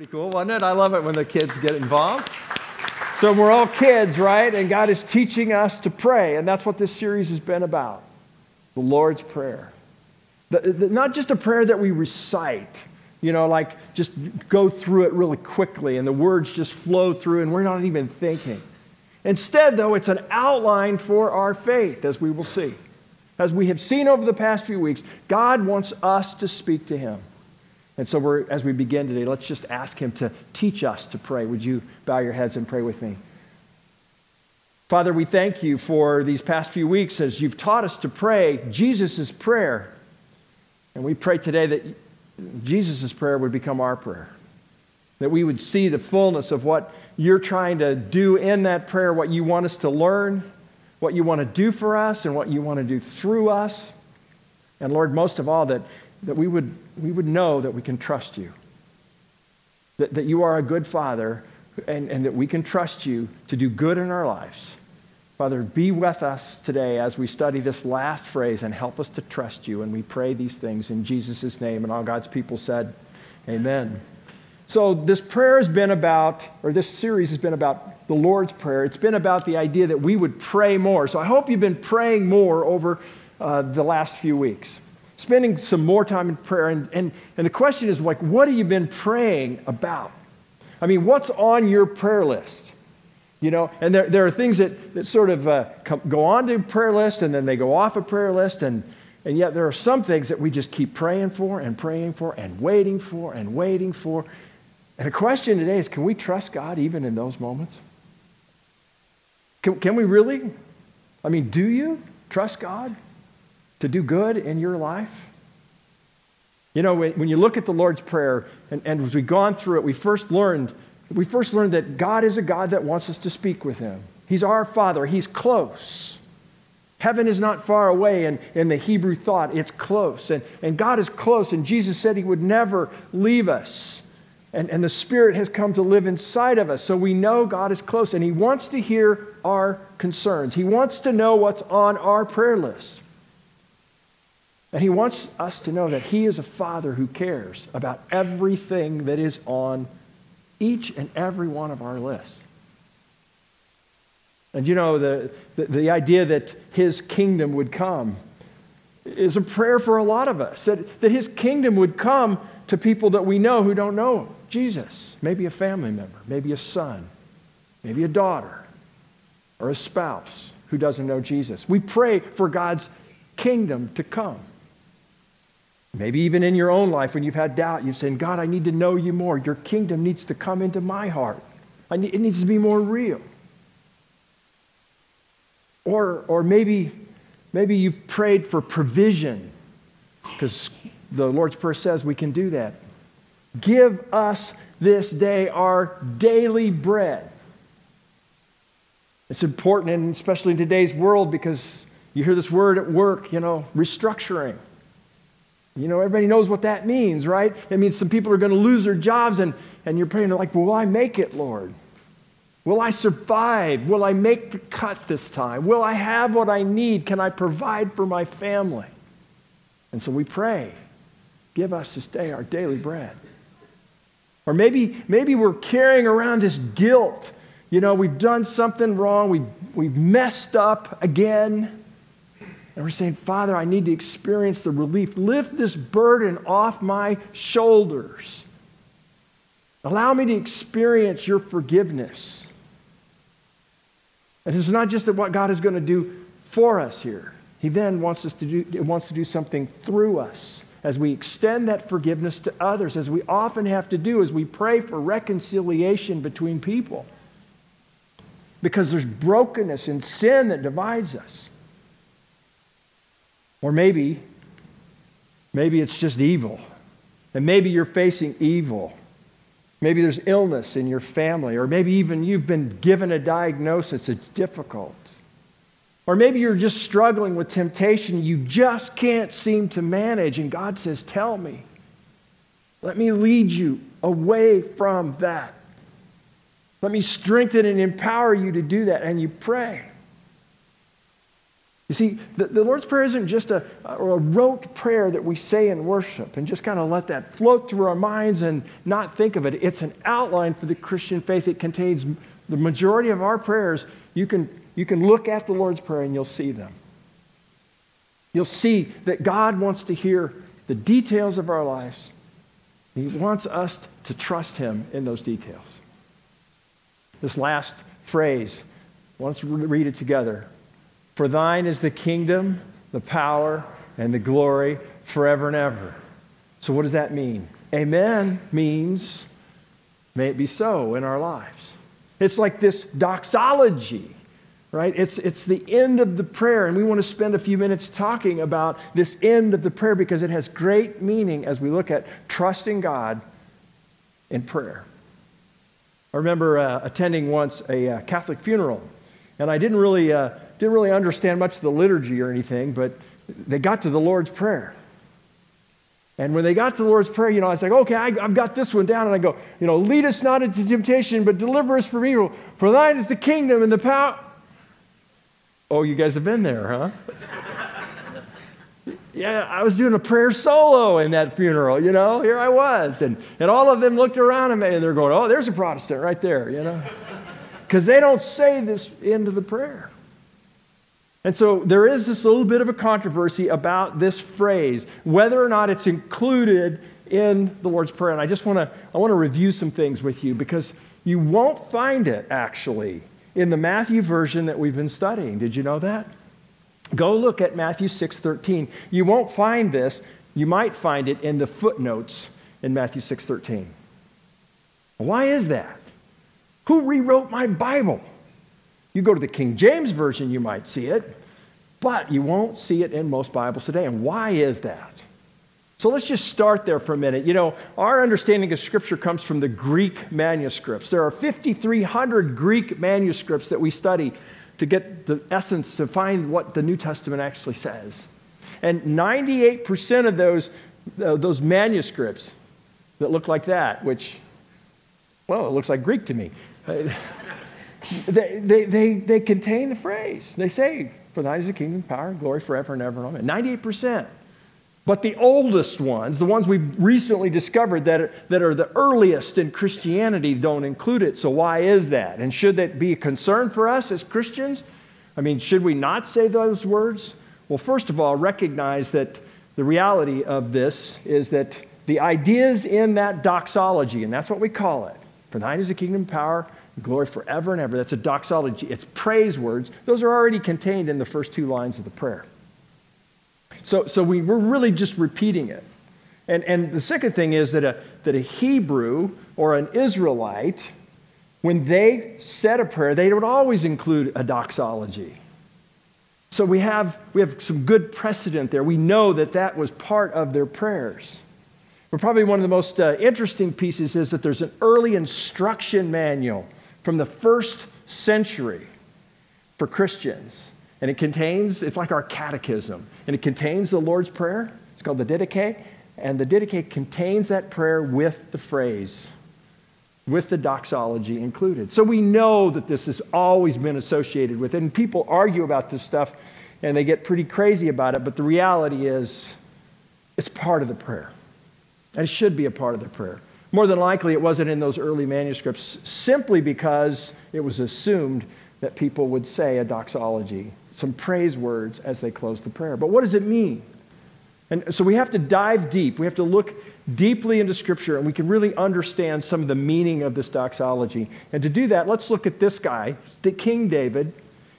Pretty cool, wasn't it? I love it when the kids get involved. So we're all kids, right? And God is teaching us to pray, and that's what this series has been about the Lord's Prayer. The, the, not just a prayer that we recite, you know, like just go through it really quickly and the words just flow through and we're not even thinking. Instead, though, it's an outline for our faith, as we will see. As we have seen over the past few weeks, God wants us to speak to Him. And so, we're, as we begin today, let's just ask Him to teach us to pray. Would you bow your heads and pray with me? Father, we thank you for these past few weeks as you've taught us to pray Jesus' prayer. And we pray today that Jesus' prayer would become our prayer, that we would see the fullness of what you're trying to do in that prayer, what you want us to learn, what you want to do for us, and what you want to do through us. And Lord, most of all, that, that we, would, we would know that we can trust you, that, that you are a good Father, and, and that we can trust you to do good in our lives. Father, be with us today as we study this last phrase and help us to trust you. And we pray these things in Jesus' name. And all God's people said, Amen. So, this prayer has been about, or this series has been about the Lord's Prayer. It's been about the idea that we would pray more. So, I hope you've been praying more over uh, the last few weeks, spending some more time in prayer. And, and, and the question is, like, what have you been praying about? I mean, what's on your prayer list? You know, and there, there are things that, that sort of uh, come, go on to prayer list and then they go off a prayer list. And, and yet there are some things that we just keep praying for and praying for and waiting for and waiting for. And the question today is can we trust God even in those moments? Can, can we really? I mean, do you trust God to do good in your life? You know, when, you look at the Lord's Prayer, and, and as we've gone through it, we first learned we first learned that God is a God that wants us to speak with Him. He's our Father, He's close. Heaven is not far away in, in the Hebrew thought, it's close. And, and God is close, and Jesus said He would never leave us. And, and the Spirit has come to live inside of us. So we know God is close, and He wants to hear our concerns. He wants to know what's on our prayer list. And He wants us to know that He is a Father who cares about everything that is on each and every one of our lists. And you know, the, the, the, idea that his kingdom would come is a prayer for a lot of us, that, that his kingdom would come to people that we know who don't know Jesus. Maybe a family member, maybe a son, maybe a daughter, or a spouse who doesn't know Jesus. We pray for God's kingdom to come. Maybe even in your own life when you've had doubt, you've said, God, I need to know you more. Your kingdom needs to come into my heart. Need, it needs to be more real. Or, or maybe, maybe you prayed for provision because the Lord's Prayer says we can do that. Give us this day our daily bread. It's important, and especially in today's world, because you hear this word at work, you know, restructuring. You know, everybody knows what that means, right? It means some people are going to lose their jobs, and, and you're praying, like, well, will I make it, Lord? Will I survive? Will I make the cut this time? Will I have what I need? Can I provide for my family? And so we pray, give us this day our daily bread. Or maybe, maybe we're carrying around this guilt. You know, we've done something wrong, we, we've messed up again. And we're saying, Father, I need to experience the relief. Lift this burden off my shoulders. Allow me to experience your forgiveness. And it's not just that what God is going to do for us here. He then wants us to do wants to do something through us as we extend that forgiveness to others, as we often have to do as we pray for reconciliation between people. Because there's brokenness and sin that divides us. Or maybe, maybe it's just evil. And maybe you're facing evil. Maybe there's illness in your family, or maybe even you've been given a diagnosis that's difficult. Or maybe you're just struggling with temptation you just can't seem to manage, and God says, Tell me. Let me lead you away from that. Let me strengthen and empower you to do that. And you pray. You see, the, the Lord's Prayer isn't just a, a rote prayer that we say in worship and just kind of let that float through our minds and not think of it. It's an outline for the Christian faith. It contains the majority of our prayers. You can, you can look at the Lord's Prayer and you'll see them. You'll see that God wants to hear the details of our lives. He wants us to trust Him in those details. This last phrase, let's read it together. For thine is the kingdom, the power, and the glory forever and ever. So, what does that mean? Amen means, may it be so in our lives. It's like this doxology, right? It's, it's the end of the prayer, and we want to spend a few minutes talking about this end of the prayer because it has great meaning as we look at trusting God in prayer. I remember uh, attending once a uh, Catholic funeral, and I didn't really, uh, didn't really understand much of the liturgy or anything, but they got to the Lord's Prayer. And when they got to the Lord's Prayer, you know, I was like, okay, I, have got this one down. And I go, you know, lead us not into temptation, but deliver us from evil. For thine is the kingdom and the power. Oh, you guys have been there, huh? yeah, I was doing a prayer solo in that funeral, you know, here I was. And, and all of them looked around at me and they're going, oh, there's a Protestant right there, you know. Because they don't say this end of the prayer. And so there is this little bit of a controversy about this phrase, whether or not it's included in the Lord's Prayer. And I just want to I want to review some things with you because you won't find it actually in the Matthew version that we've been studying. Did you know that? Go look at Matthew 6:13. You won't find this. You might find it in the footnotes in Matthew 6:13. Why is that? Who rewrote my Bible? You go to the King James Version, you might see it, but you won't see it in most Bibles today. And why is that? So let's just start there for a minute. You know, our understanding of Scripture comes from the Greek manuscripts. There are 5,300 Greek manuscripts that we study to get the essence, to find what the New Testament actually says. And 98% of those, uh, those manuscripts that look like that, which, well, it looks like Greek to me. they, they, they, contain the phrase. They say, For thine is the kingdom, power, and glory forever and ever. and Amen. 98%. But the oldest ones, the ones we've recently discovered that are, that are the earliest in Christianity, don't include it. So, why is that? And should that be a concern for us as Christians? I mean, should we not say those words? Well, first of all, recognize that the reality of this is that the ideas in that doxology, and that's what we call it, for thine is the kingdom, power, glory forever and ever. That's a doxology. It's praise words. Those are already contained in the first two lines of the prayer. So, so we, we're really just repeating it. And, and the second thing is that a, that a Hebrew or an Israelite, when they said a prayer, they would always include a doxology. So we have, we have some good precedent there. We know that that was part of their prayers. But probably one of the most uh, interesting pieces is that there's an early instruction manual from the first century for Christians. And it contains, it's like our catechism, and it contains the Lord's Prayer. It's called the Didache. And the Didache contains that prayer with the phrase, with the doxology included. So we know that this has always been associated with it. And people argue about this stuff and they get pretty crazy about it, but the reality is it's part of the prayer. And it should be a part of the prayer. More than likely, it wasn't in those early manuscripts simply because it was assumed that people would say a doxology, some praise words as they close the prayer. But what does it mean? And so we have to dive deep. We have to look deeply into Scripture and we can really understand some of the meaning of this doxology. And to do that, let's look at this guy, King David.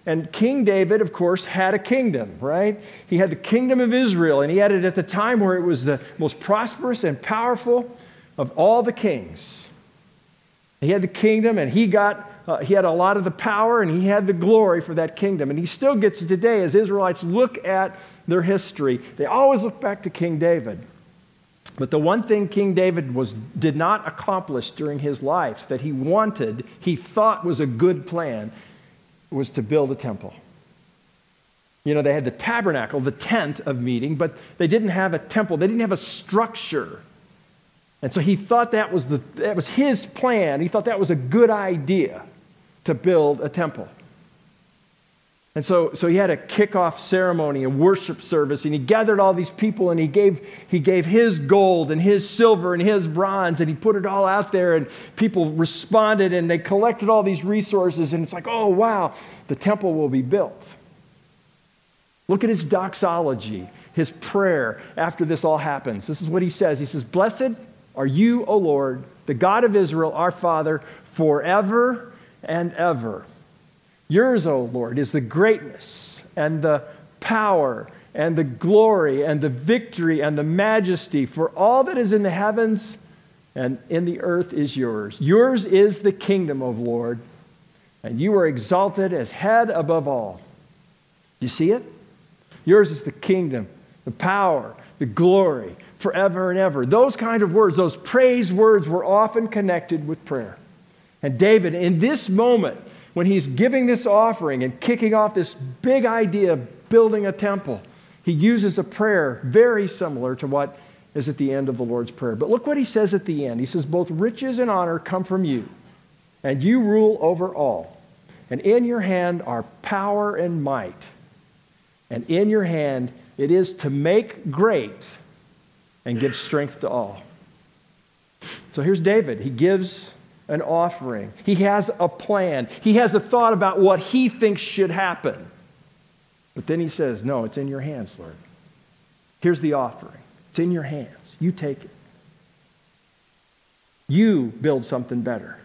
And King David, of course, had a kingdom, right? He had the kingdom of Israel, and he had it at the time where it was the most prosperous and powerful of all the kings. He had the kingdom and he got uh, he had a lot of the power and he had the glory for that kingdom. And he still gets it today as Israelites look at their history. They always look back to King David. But the one thing King David was, did not accomplish during his life that he wanted, he thought was a good plan, was to build a temple. You know, they had the tabernacle, the tent of meeting, but they didn't have a temple. They didn't have a structure and so he thought that was, the, that was his plan. He thought that was a good idea to build a temple. And so, so he had a kickoff ceremony, a worship service, and he gathered all these people and he gave, he gave his gold and his silver and his bronze and he put it all out there and people responded and they collected all these resources and it's like, oh, wow, the temple will be built. Look at his doxology, his prayer after this all happens. This is what he says. He says, Blessed are you, O Lord, the God of Israel, our Father, forever and ever. Yours, O Lord, is the greatness and the power and the glory and the victory and the majesty, for all that is in the heavens and in the earth is yours. Yours is the kingdom, O Lord, and you are exalted as head above all. You see it? Yours is the kingdom, the power, the glory, forever and ever. Those kind of words, those praise words, were often connected with prayer. And David, in this moment, when he's giving this offering and kicking off this big idea of building a temple, he uses a prayer very similar to what is at the end of the Lord's Prayer. But look what he says at the end. He says, Both riches and honor come from you, and you rule over all. And in your hand are power and might. And in your hand it is to make great and give strength to all. So here's David. He gives an offering. He has a plan. He has a thought about what he thinks should happen. But then he says, No, it's in your hands, Lord. Here's the offering. It's in your hands. You take it. You build something better.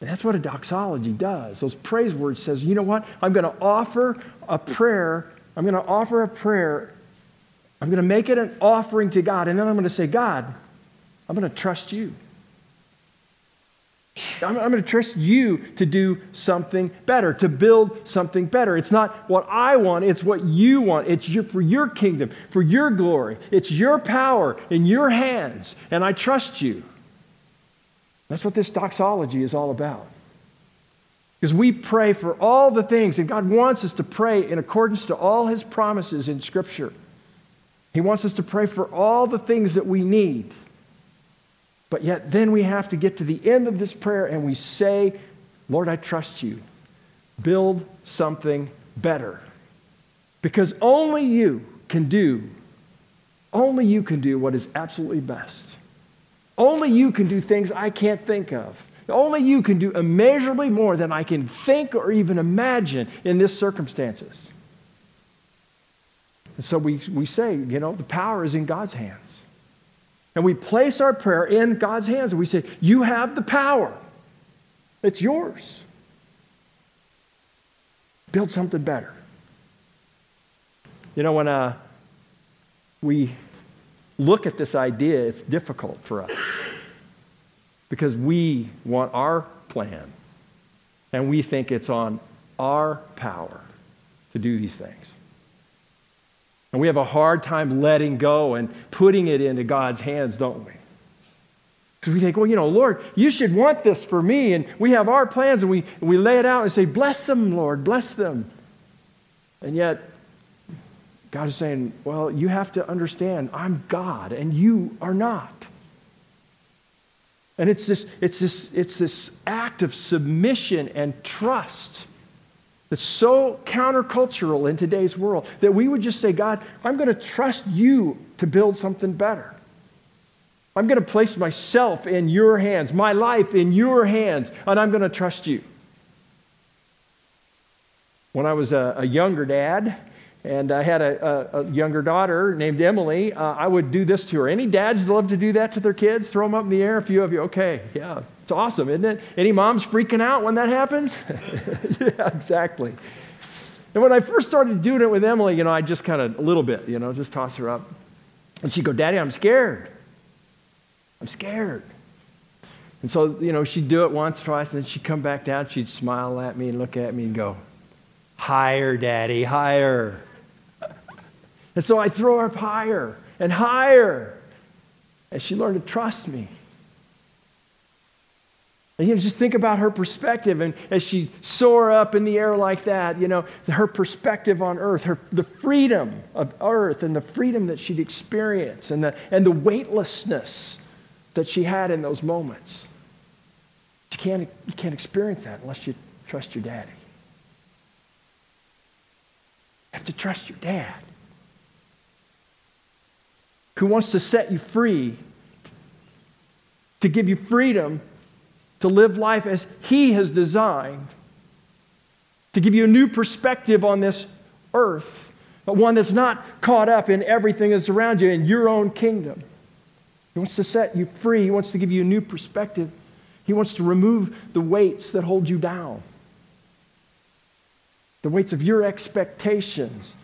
And that's what a doxology does. Those praise words says, you know what? I'm going to offer a prayer. I'm going to offer a prayer. I'm going to make it an offering to God. And then I'm going to say, God, I'm going to trust you. I'm, going to trust you to do something better, to build something better. It's not what I want, it's what you want. It's your, for your kingdom, for your glory. It's your power in your hands, and I trust you. That's what this doxology is all about. Because we pray for all the things, and God wants us to pray in accordance to all His promises in Scripture. He wants us to pray for all the things that we need. But yet, then we have to get to the end of this prayer and we say, Lord, I trust you. Build something better. Because only you can do, only you can do what is absolutely best. Only you can do things I can't think of. Only you can do immeasurably more than I can think or even imagine in this circumstances. And so we, we say, you know, the power is in God's hands. And we place our prayer in God's hands and we say, You have the power. It's yours. Build something better. You know, when uh, we look at this idea, it's difficult for us because we want our plan and we think it's on our power to do these things. And we have a hard time letting go and putting it into God's hands, don't we? Because we think, well, you know, Lord, you should want this for me. And we have our plans and we, we lay it out and say, bless them, Lord, bless them. And yet, God is saying, well, you have to understand, I'm God and you are not. And it's this, it's this, it's this act of submission and trust that's so countercultural in today's world that we would just say, God, I'm going to trust you to build something better. I'm going to place myself in your hands, my life in your hands, and I'm going to trust you. When I was a, a younger dad, and I had a, a, a younger daughter named Emily, uh, I would do this to her. Any dads love to do that to their kids? Throw them up in the air? A few of you, okay, yeah, it's awesome, isn't it? Any moms freaking out when that happens? yeah, exactly. And when I first started doing it with Emily, you know, I just kind of a little bit, you know, just toss her up. And she'd go, Daddy, I'm scared. I'm scared. And so, you know, she'd do it once, twice, and then she'd come back down. She'd smile at me and look at me and go, Higher, Daddy, higher. And so I throw her up higher and higher. And she learned to trust me. And you know, just think about her perspective, and as she soar up in the air like that, you know, her perspective on earth, her, the freedom of earth, and the freedom that she'd experience, and the, and the weightlessness that she had in those moments. You can't, you can't experience that unless you trust your daddy. You have to trust your dad who wants to set you free, to give you freedom to live life as He has designed, to give you a new perspective on this earth, but one that's not caught up in everything that's around you in your own kingdom. He wants to set you free, He wants to give you a new perspective. He wants to remove the weights that hold you down, the weights of your expectations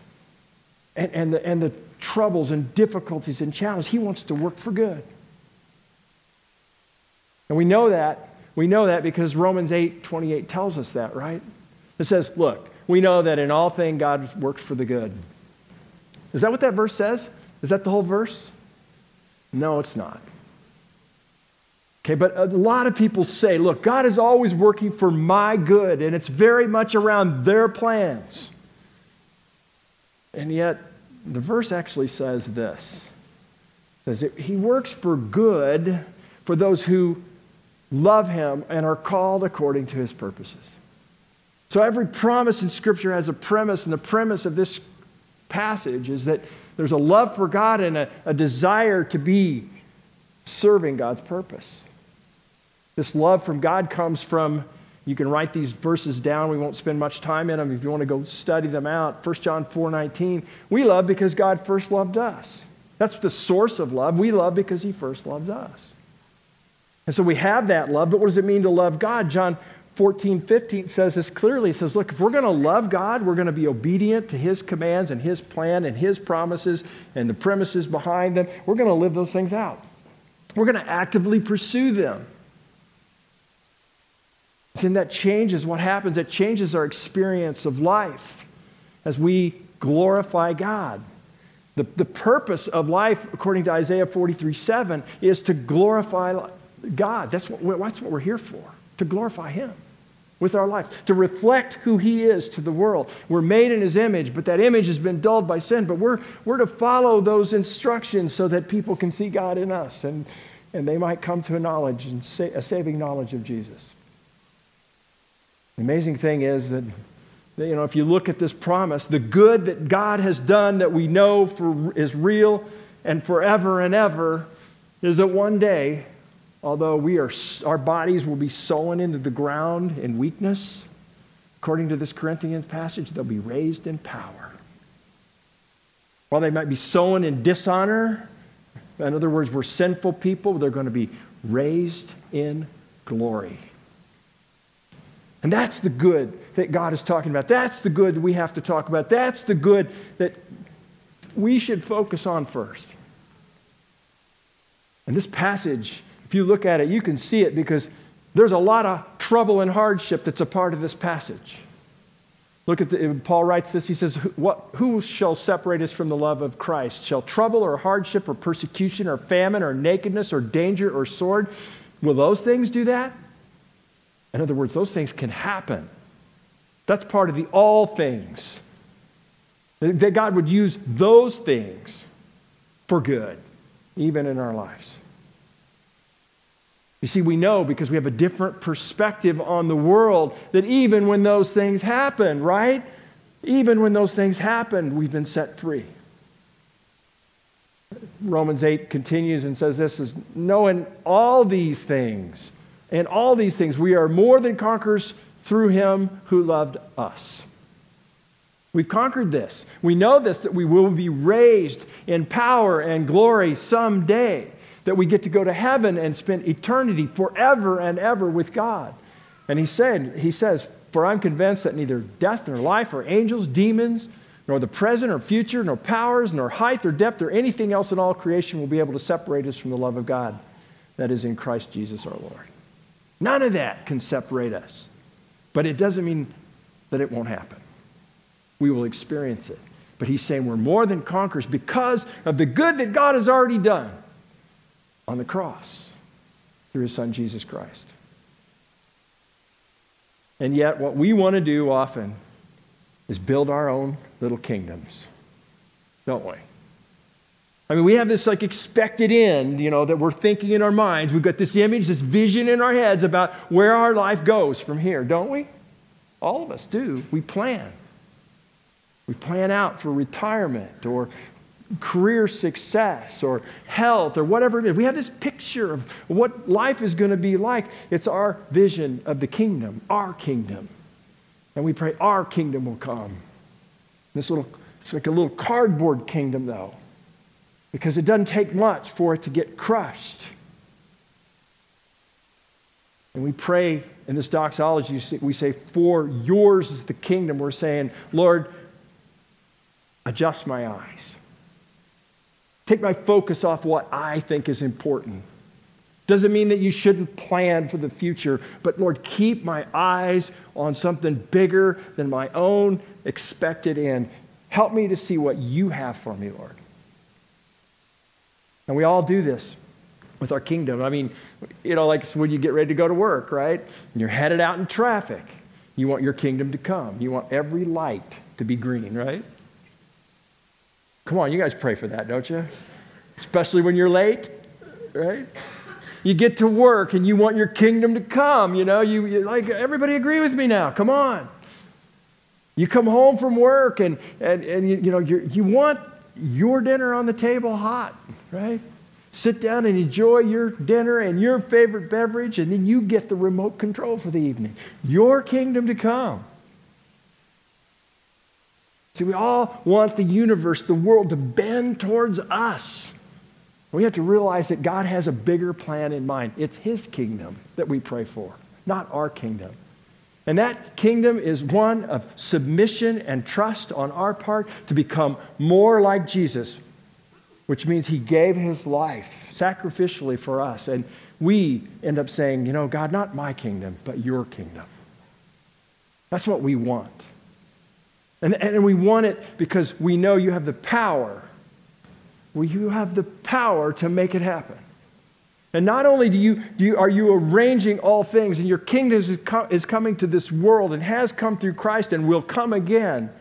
and, and, the, and the troubles and difficulties and challenges. He wants to work for good. And we know that. We know that because Romans 8 28 tells us that, right? It says, look, we know that in all things God works for the good. Is that what that verse says? Is that the whole verse? No, it's not. Okay, but a lot of people say, look, God is always working for my good, and it's very much around their plans. And yet, the verse actually says this says he works for good for those who love him and are called according to his purposes. So every promise in Scripture has a premise, and the premise of this passage is that there's a love for God and a, a desire to be serving God's purpose. This love from God comes from you can write these verses down. We won't spend much time in them if you want to go study them out. 1 John 4 19. We love because God first loved us. That's the source of love. We love because He first loved us. And so we have that love, but what does it mean to love God? John 14, 15 says this clearly. It says, Look, if we're going to love God, we're going to be obedient to His commands and His plan and His promises and the premises behind them. We're going to live those things out. We're going to actively pursue them. And that changes what happens. It changes our experience of life as we glorify God. The, the purpose of life, according to Isaiah 43 7, is to glorify God. That's what, that's what we're here for, to glorify Him with our life, to reflect who He is to the world. We're made in His image, but that image has been dulled by sin. But we're, we're to follow those instructions so that people can see God in us and, and they might come to a knowledge and sa- a saving knowledge of Jesus. The amazing thing is that, that, you know, if you look at this promise, the good that God has done that we know for, is real and forever and ever is that one day, although we are, our bodies will be sown into the ground in weakness, according to this Corinthians passage, they'll be raised in power. While they might be sown in dishonor, in other words, we're sinful people, they're going to be raised in glory. And that's the good that God is talking about. That's the good that we have to talk about. That's the good that we should focus on first. And this passage, if you look at it, you can see it because there's a lot of trouble and hardship that's a part of this passage. Look at the, Paul writes this. He says, what, Who shall separate us from the love of Christ? Shall trouble or hardship or persecution or famine or nakedness or danger or sword? Will those things do that? In other words, those things can happen. That's part of the all things. That God would use those things for good, even in our lives. You see, we know because we have a different perspective on the world that even when those things happen, right? Even when those things happen, we've been set free. Romans 8 continues and says this is knowing all these things and all these things, we are more than conquerors through him who loved us. We've conquered this. We know this that we will be raised in power and glory someday, that we get to go to heaven and spend eternity forever and ever with God. And he said, he says, For I'm convinced that neither death nor life or angels, demons, nor the present or future, nor powers, nor height or depth, or anything else in all creation will be able to separate us from the love of God that is in Christ Jesus our Lord. None of that can separate us. But it doesn't mean that it won't happen. We will experience it. But he's saying we're more than conquerors because of the good that God has already done on the cross through his son Jesus Christ. And yet, what we want to do often is build our own little kingdoms, don't we? I mean, we have this like expected end, you know, that we're thinking in our minds. We've got this image, this vision in our heads about where our life goes from here, don't we? All of us do. We plan. We plan out for retirement or career success or health or whatever it is. We have this picture of what life is going to be like. It's our vision of the kingdom, our kingdom. And we pray our kingdom will come. This little, it's like a little cardboard kingdom, though, because it doesn't take much for it to get crushed. And we pray in this doxology, we say, For yours is the kingdom. We're saying, Lord, adjust my eyes. Take my focus off what I think is important. Doesn't mean that you shouldn't plan for the future, but Lord, keep my eyes on something bigger than my own expected end. Help me to see what you have for me, Lord. And we all do this with our kingdom. I mean, you know, like when you get ready to go to work, right? And you're headed out in traffic. You want your kingdom to come. You want every light to be green, right? Come on, you guys pray for that, don't you? Especially when you're late, right? You get to work and you want your kingdom to come, you know, you, you like everybody agree with me now. Come on. You come home from work and, and, and you, you know, you want your dinner on the table hot, right? Sit down and enjoy your dinner and your favorite beverage, and then you get the remote control for the evening. Your kingdom to come. See, we all want the universe, the world to bend towards us. We have to realize that God has a bigger plan in mind. It's His kingdom that we pray for, not our kingdom. And that kingdom is one of submission and trust on our part to become more like Jesus, which means He gave His life sacrificially for us. And we end up saying, you know, God, not my kingdom, but your kingdom. That's what we want. And, and we want it because we know you have the power. Well, you have the power to make it happen. And not only do you, do you, are you arranging all things, and your kingdom is, is coming to this world and has come through Christ and will come again.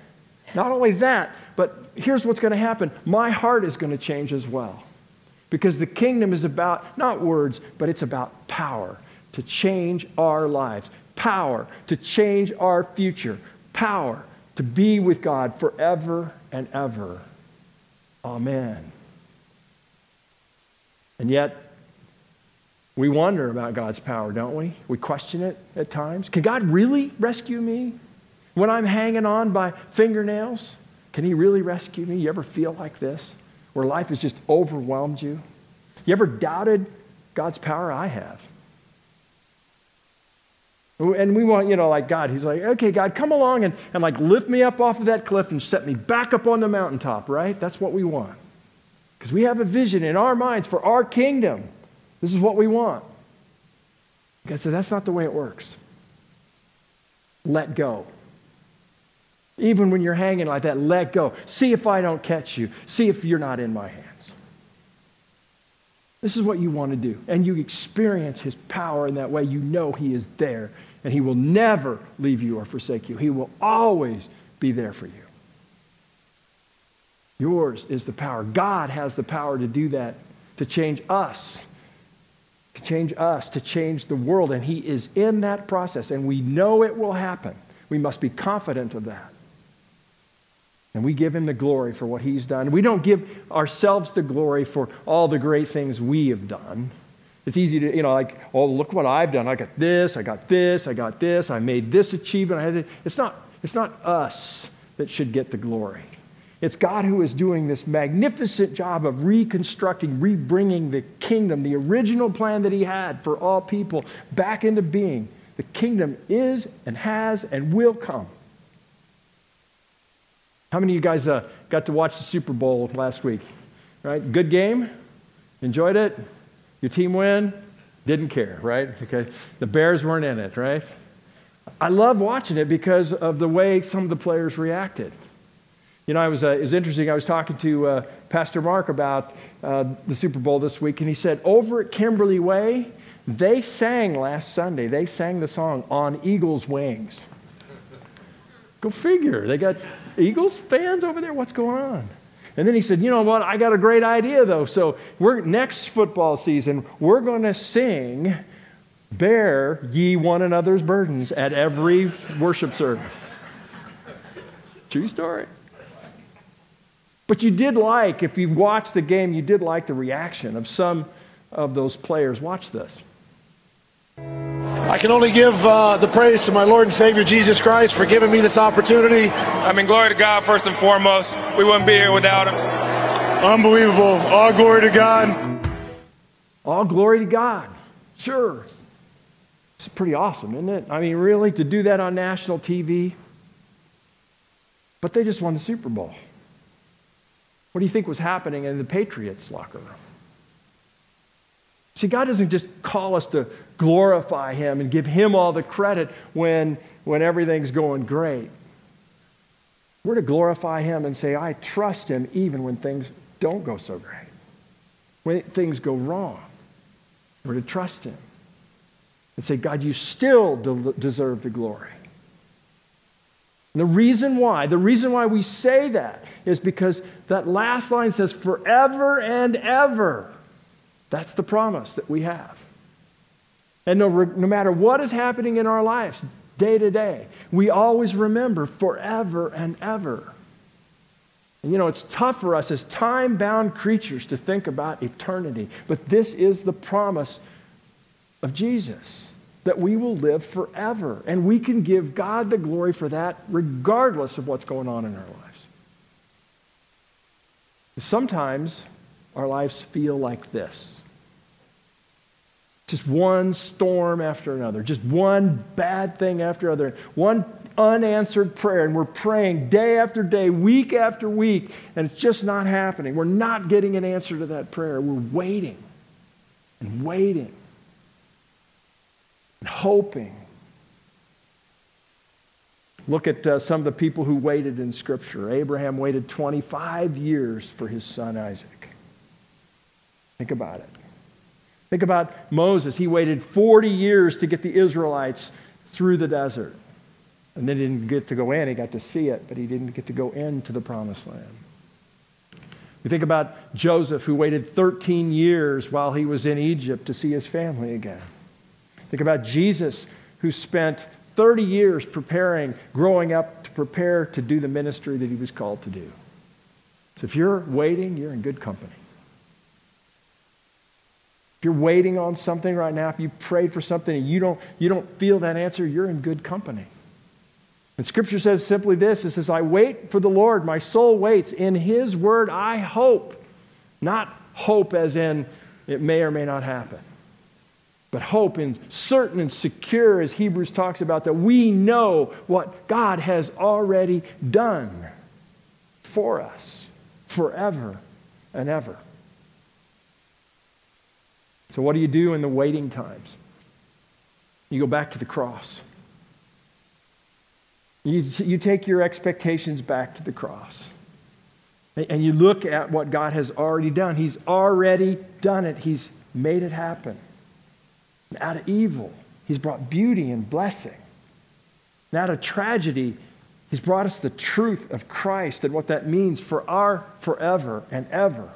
Not only that, but here's what's going to happen my heart is going to change as well. Because the kingdom is about not words, but it's about power to change our lives, power to change our future, power to be with God forever and ever. Amen. And yet, we wonder about God's power, don't we? We question it at times. Can God really rescue me when I'm hanging on by fingernails? Can He really rescue me? You ever feel like this, where life has just overwhelmed you? You ever doubted God's power? I have. And we want, you know, like God, He's like, okay, God, come along and, and like lift me up off of that cliff and set me back up on the mountaintop, right? That's what we want. Because we have a vision in our minds for our kingdom. This is what we want. God said, that's not the way it works. Let go. Even when you're hanging like that, let go. See if I don't catch you. See if you're not in my hands. This is what you want to do. And you experience his power in that way. You know he is there and He will never leave you or forsake you. He will always be there for you. Yours is the power. God has the power to do that, to change us, to change us, to change the world. And He is in that process, and we know it will happen. We must be confident of that. And we give him the glory for what he's done. We don't give ourselves the glory for all the great things we have done. It's easy to, you know, like, oh, look what I've done. I got this, I got this, I got this, I made this achievement. I had this. It's not, it's not us that should get the glory. It's God who is doing this magnificent job of reconstructing, rebringing the kingdom, the original plan that He had for all people, back into being. The kingdom is and has and will come. How many of you guys uh, got to watch the Super Bowl last week? Right? Good game? Enjoyed it? Your team win? Didn't care, right? Okay. The Bears weren't in it, right? I love watching it because of the way some of the players reacted. You know, I was, uh, it was interesting. I was talking to uh, Pastor Mark about uh, the Super Bowl this week, and he said, over at Kimberly Way, they sang last Sunday, they sang the song On Eagles' Wings. Go figure. They got Eagles fans over there? What's going on? And then he said, You know what? I got a great idea, though. So, we're, next football season, we're going to sing Bear Ye One Another's Burdens at every worship service. True story. But you did like, if you watched the game, you did like the reaction of some of those players. Watch this. I can only give uh, the praise to my Lord and Savior Jesus Christ for giving me this opportunity. I mean, glory to God first and foremost. We wouldn't be here without Him. Unbelievable. All glory to God. All glory to God. Sure. It's pretty awesome, isn't it? I mean, really, to do that on national TV? But they just won the Super Bowl. What do you think was happening in the Patriots locker room? See, God doesn't just call us to glorify Him and give Him all the credit when, when everything's going great. We're to glorify Him and say, I trust Him even when things don't go so great, when things go wrong. We're to trust Him and say, God, you still de- deserve the glory. And the reason why, the reason why we say that is because that last line says, forever and ever. That's the promise that we have. And no, no matter what is happening in our lives, day to day, we always remember forever and ever. And you know, it's tough for us as time bound creatures to think about eternity, but this is the promise of Jesus that we will live forever. And we can give God the glory for that regardless of what's going on in our lives. Sometimes our lives feel like this just one storm after another, just one bad thing after another, one unanswered prayer. And we're praying day after day, week after week, and it's just not happening. We're not getting an answer to that prayer. We're waiting and waiting and hoping. Look at uh, some of the people who waited in Scripture. Abraham waited 25 years for his son Isaac. Think about it. Think about Moses. He waited 40 years to get the Israelites through the desert. And then he didn't get to go in. He got to see it, but he didn't get to go into the promised land. We think about Joseph, who waited 13 years while he was in Egypt to see his family again. Think about Jesus, who spent 30 years preparing, growing up to prepare to do the ministry that he was called to do. So if you're waiting, you're in good company. If you're waiting on something right now, if you prayed for something and you don't, you don't feel that answer, you're in good company. And scripture says simply this it says, I wait for the Lord, my soul waits. In his word, I hope. Not hope as in it may or may not happen but hope in certain and secure, as Hebrews talks about, that we know what God has already done for us forever and ever. So, what do you do in the waiting times? You go back to the cross. You, you take your expectations back to the cross. And you look at what God has already done. He's already done it, He's made it happen. And out of evil, he's brought beauty and blessing. And out of tragedy, he's brought us the truth of Christ and what that means for our forever and ever.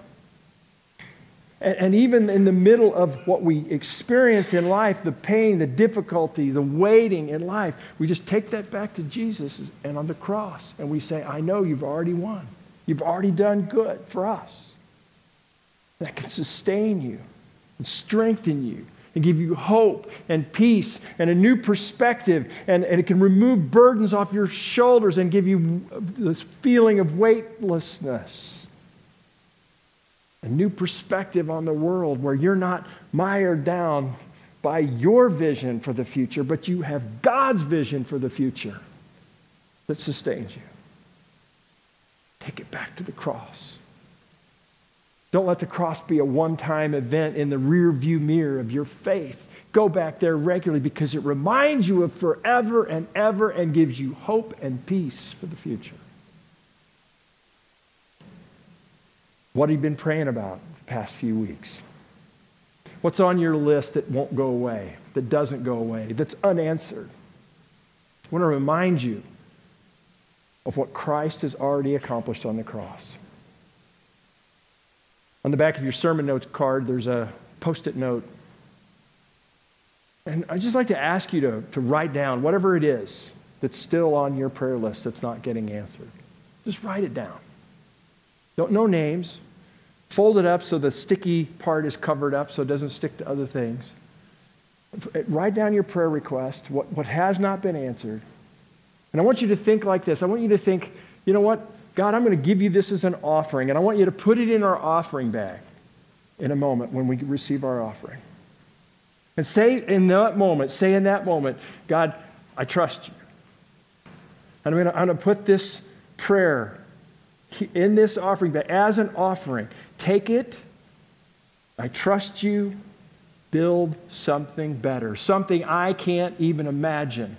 And, and even in the middle of what we experience in life, the pain, the difficulty, the waiting in life, we just take that back to Jesus and on the cross. And we say, I know you've already won. You've already done good for us. That can sustain you and strengthen you and give you hope and peace and a new perspective. And, and it can remove burdens off your shoulders and give you this feeling of weightlessness. A new perspective on the world where you're not mired down by your vision for the future, but you have God's vision for the future that sustains you. Take it back to the cross. Don't let the cross be a one time event in the rear view mirror of your faith. Go back there regularly because it reminds you of forever and ever and gives you hope and peace for the future. What have you been praying about the past few weeks? What's on your list that won't go away, that doesn't go away, that's unanswered? I want to remind you of what Christ has already accomplished on the cross. On the back of your sermon notes card, there's a post it note. And I'd just like to ask you to, to write down whatever it is that's still on your prayer list that's not getting answered. Just write it down. Don't no names. Fold it up so the sticky part is covered up so it doesn't stick to other things. Write down your prayer request, what, what has not been answered. And I want you to think like this. I want you to think, you know what? God, I'm going to give you this as an offering, and I want you to put it in our offering bag in a moment when we receive our offering. And say in that moment, say in that moment, God, I trust you. And I'm going to, I'm going to put this prayer in this offering bag as an offering. Take it. I trust you. Build something better, something I can't even imagine.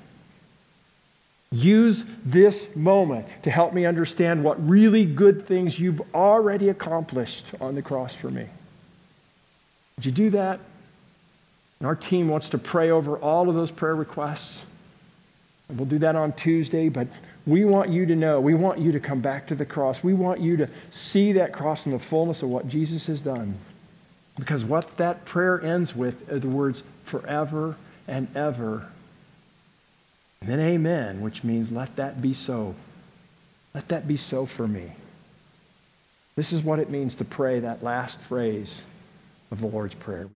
Use this moment to help me understand what really good things you've already accomplished on the cross for me. Would you do that? And our team wants to pray over all of those prayer requests. And we'll do that on Tuesday, but we want you to know, we want you to come back to the cross. We want you to see that cross in the fullness of what Jesus has done. Because what that prayer ends with are the words forever and ever. And then amen, which means let that be so. Let that be so for me. This is what it means to pray that last phrase of the Lord's Prayer.